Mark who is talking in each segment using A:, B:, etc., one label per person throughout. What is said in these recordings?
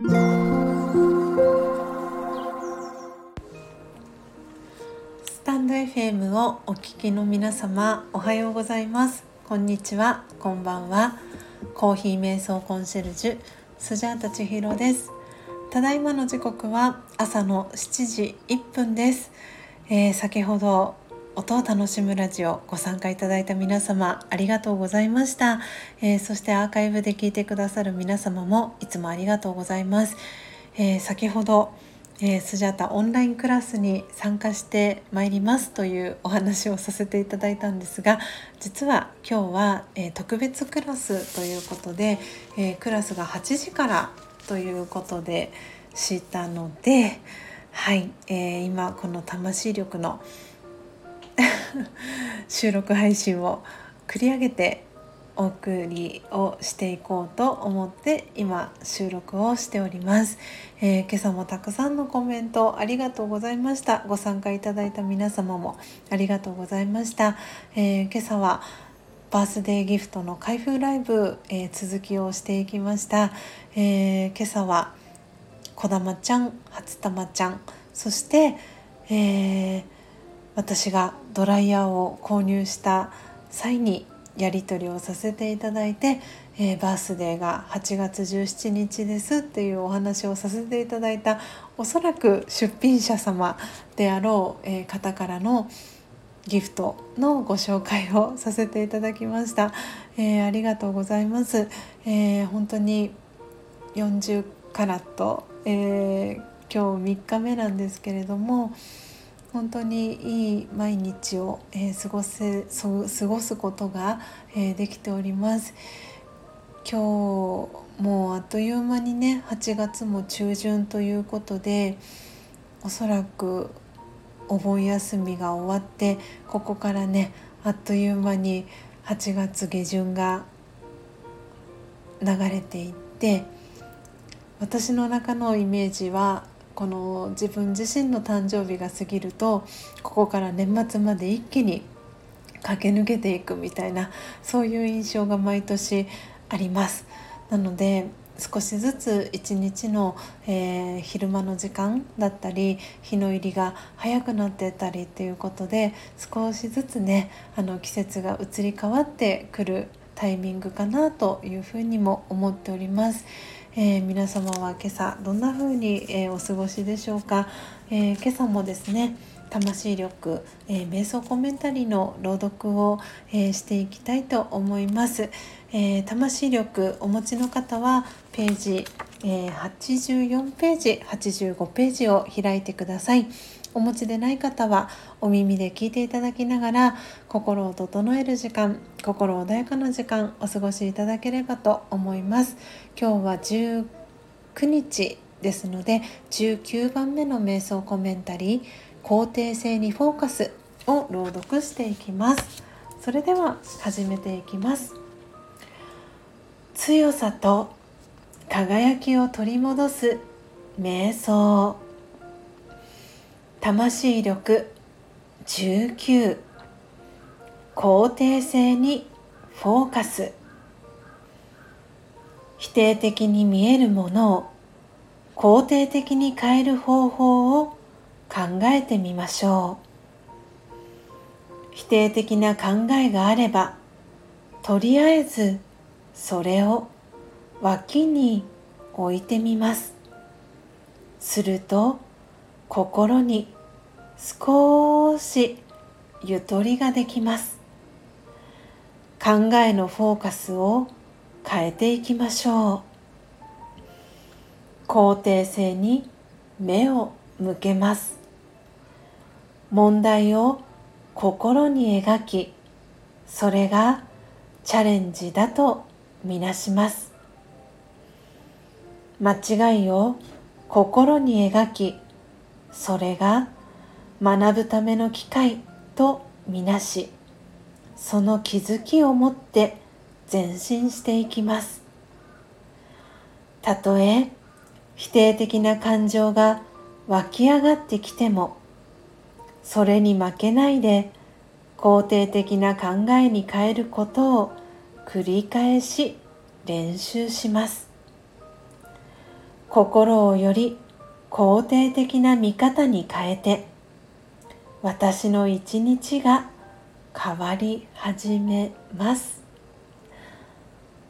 A: スタンド FM をお聞きの皆様おはようございます。こんにちは。こんばんは。コーヒー瞑想コンシェルジュスジャータ千尋です。ただいまの時刻は朝の7時1分です、えー、先ほど音を楽しむラジオご参加いただいた皆様ありがとうございました、えー、そしてアーカイブで聞いてくださる皆様もいつもありがとうございます、えー、先ほど、えー、スジャタオンラインクラスに参加してまいりますというお話をさせていただいたんですが実は今日は、え特別クラスということで、えクラスが8時からということでしたのではい、え今この魂力の 収録配信を繰り上げてお送りをしていこうと思って今収録をしております、えー、今朝もたくさんのコメントありがとうございました。ご参加いただいた皆様もありがとうございました、えー、今朝はバースデーギフトの開封ライブ、えー、続きをしていきました、え今朝はこだまちゃん初玉ちゃんそして、えー私がドライヤーを購入した際にやり取りをさせていただいて、えー、バースデーが8月17日ですっていうお話をさせていただいたおそらく出品者様であろう、えー、方からのギフトのご紹介をさせていただきました、えー、ありがとうございます、え本当に40カラット、え今日3日目なんですけれども本当にいい毎日を、えー、過ごせ過ごすことが、えー、できております。今日もうあっという間にね8月も中旬ということでおそらくお盆休みが終わってここからねあっという間に8月下旬が流れていって私の中のイメージはこの自分自身の誕生日が過ぎるとここから年末まで一気に駆け抜けていくみたいなそういう印象が毎年あります。なので少しずつ一日の、えー、昼間の時間だったり日の入りが早くなってたりっていうことで少しずつねあの季節が移り変わってくるタイミングかなというふうにも思っております。えー、皆様は今朝どんな風に、えー、お過ごしでしょうか、えー、今朝もですね魂力、え瞑想コメンタリーの朗読を、えしていきたいと思います、え魂力お持ちの方はページ、え84ページ85ページを開いてください。お持ちでない方はお耳で聞いていただきながら心を整える時間心穏やかな時間お過ごしいただければと思います。今日は19日ですので19番目の瞑想コメンタリー肯定性にフォーカスを朗読していきます。それでは始めていきます。強さと輝きを取り戻す瞑想。魂力19肯定性にフォーカス。否定的に見えるものを肯定的に変える方法を考えてみましょう。否定的な考えがあればとりあえずそれを脇に置いてみます。すると心に少しゆとりができます。考えのフォーカスを変えていきましょう。肯定性に目を向けます。問題を心に描きそれがチャレンジだとみなします。間違いを心に描きそれが学ぶための機会とみなしその気づきを持って前進していきます。たとえ否定的な感情が湧き上がってきてもそれに負けないで肯定的な考えに変えることを繰り返し練習します。心をより肯定的な見方に変えて私の一日が変わり始めます。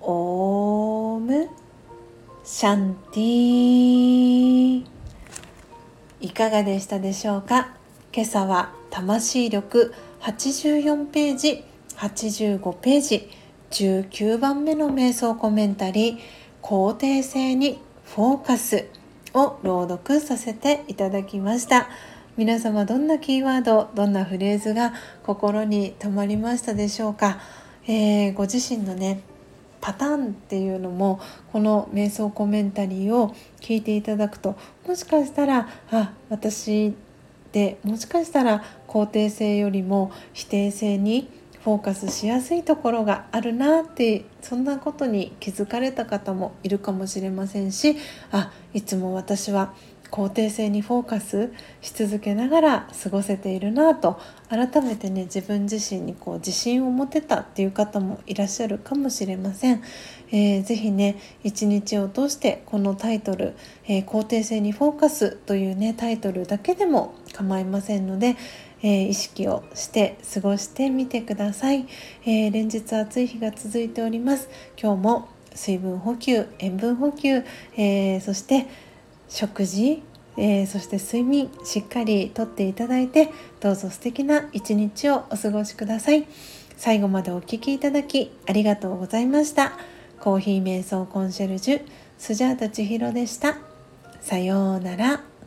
A: オーム。シャンティいかがでしたでしょうか？今朝は魂力84ページ85ページ19番目の瞑想コメンタリー肯定性にフォーカスを朗読させていただきました。皆様どんなキーワードどんなフレーズが心に留まりましたでしょうか、えー、ご自身のねパターンっていうのもこの瞑想コメンタリーを聞いていただくともしかしたらあ私でもしかしたら肯定性よりも否定性にフォーカスしやすいところがあるなってそんなことに気づかれた方もいるかもしれませんしあいつも私は肯定性にフォーカスし続けながら過ごせているなと改めてね自分自身にこう自信を持てたっていう方もいらっしゃるかもしれません。えー、ぜね一日を通してこのタイトル、えー、肯定性にフォーカス」というねタイトルだけでも構いませんので、えー、意識をして過ごしてみてください、え連日暑い日が続いております今日も水分補給塩分補給、えそして食事、えー、そして睡眠しっかりとっていただいてどうぞ素敵な一日をお過ごしください。最後までお聴きいただきありがとうございました。コーヒー瞑想コンシェルジュスジャータ千尋でした。さようなら。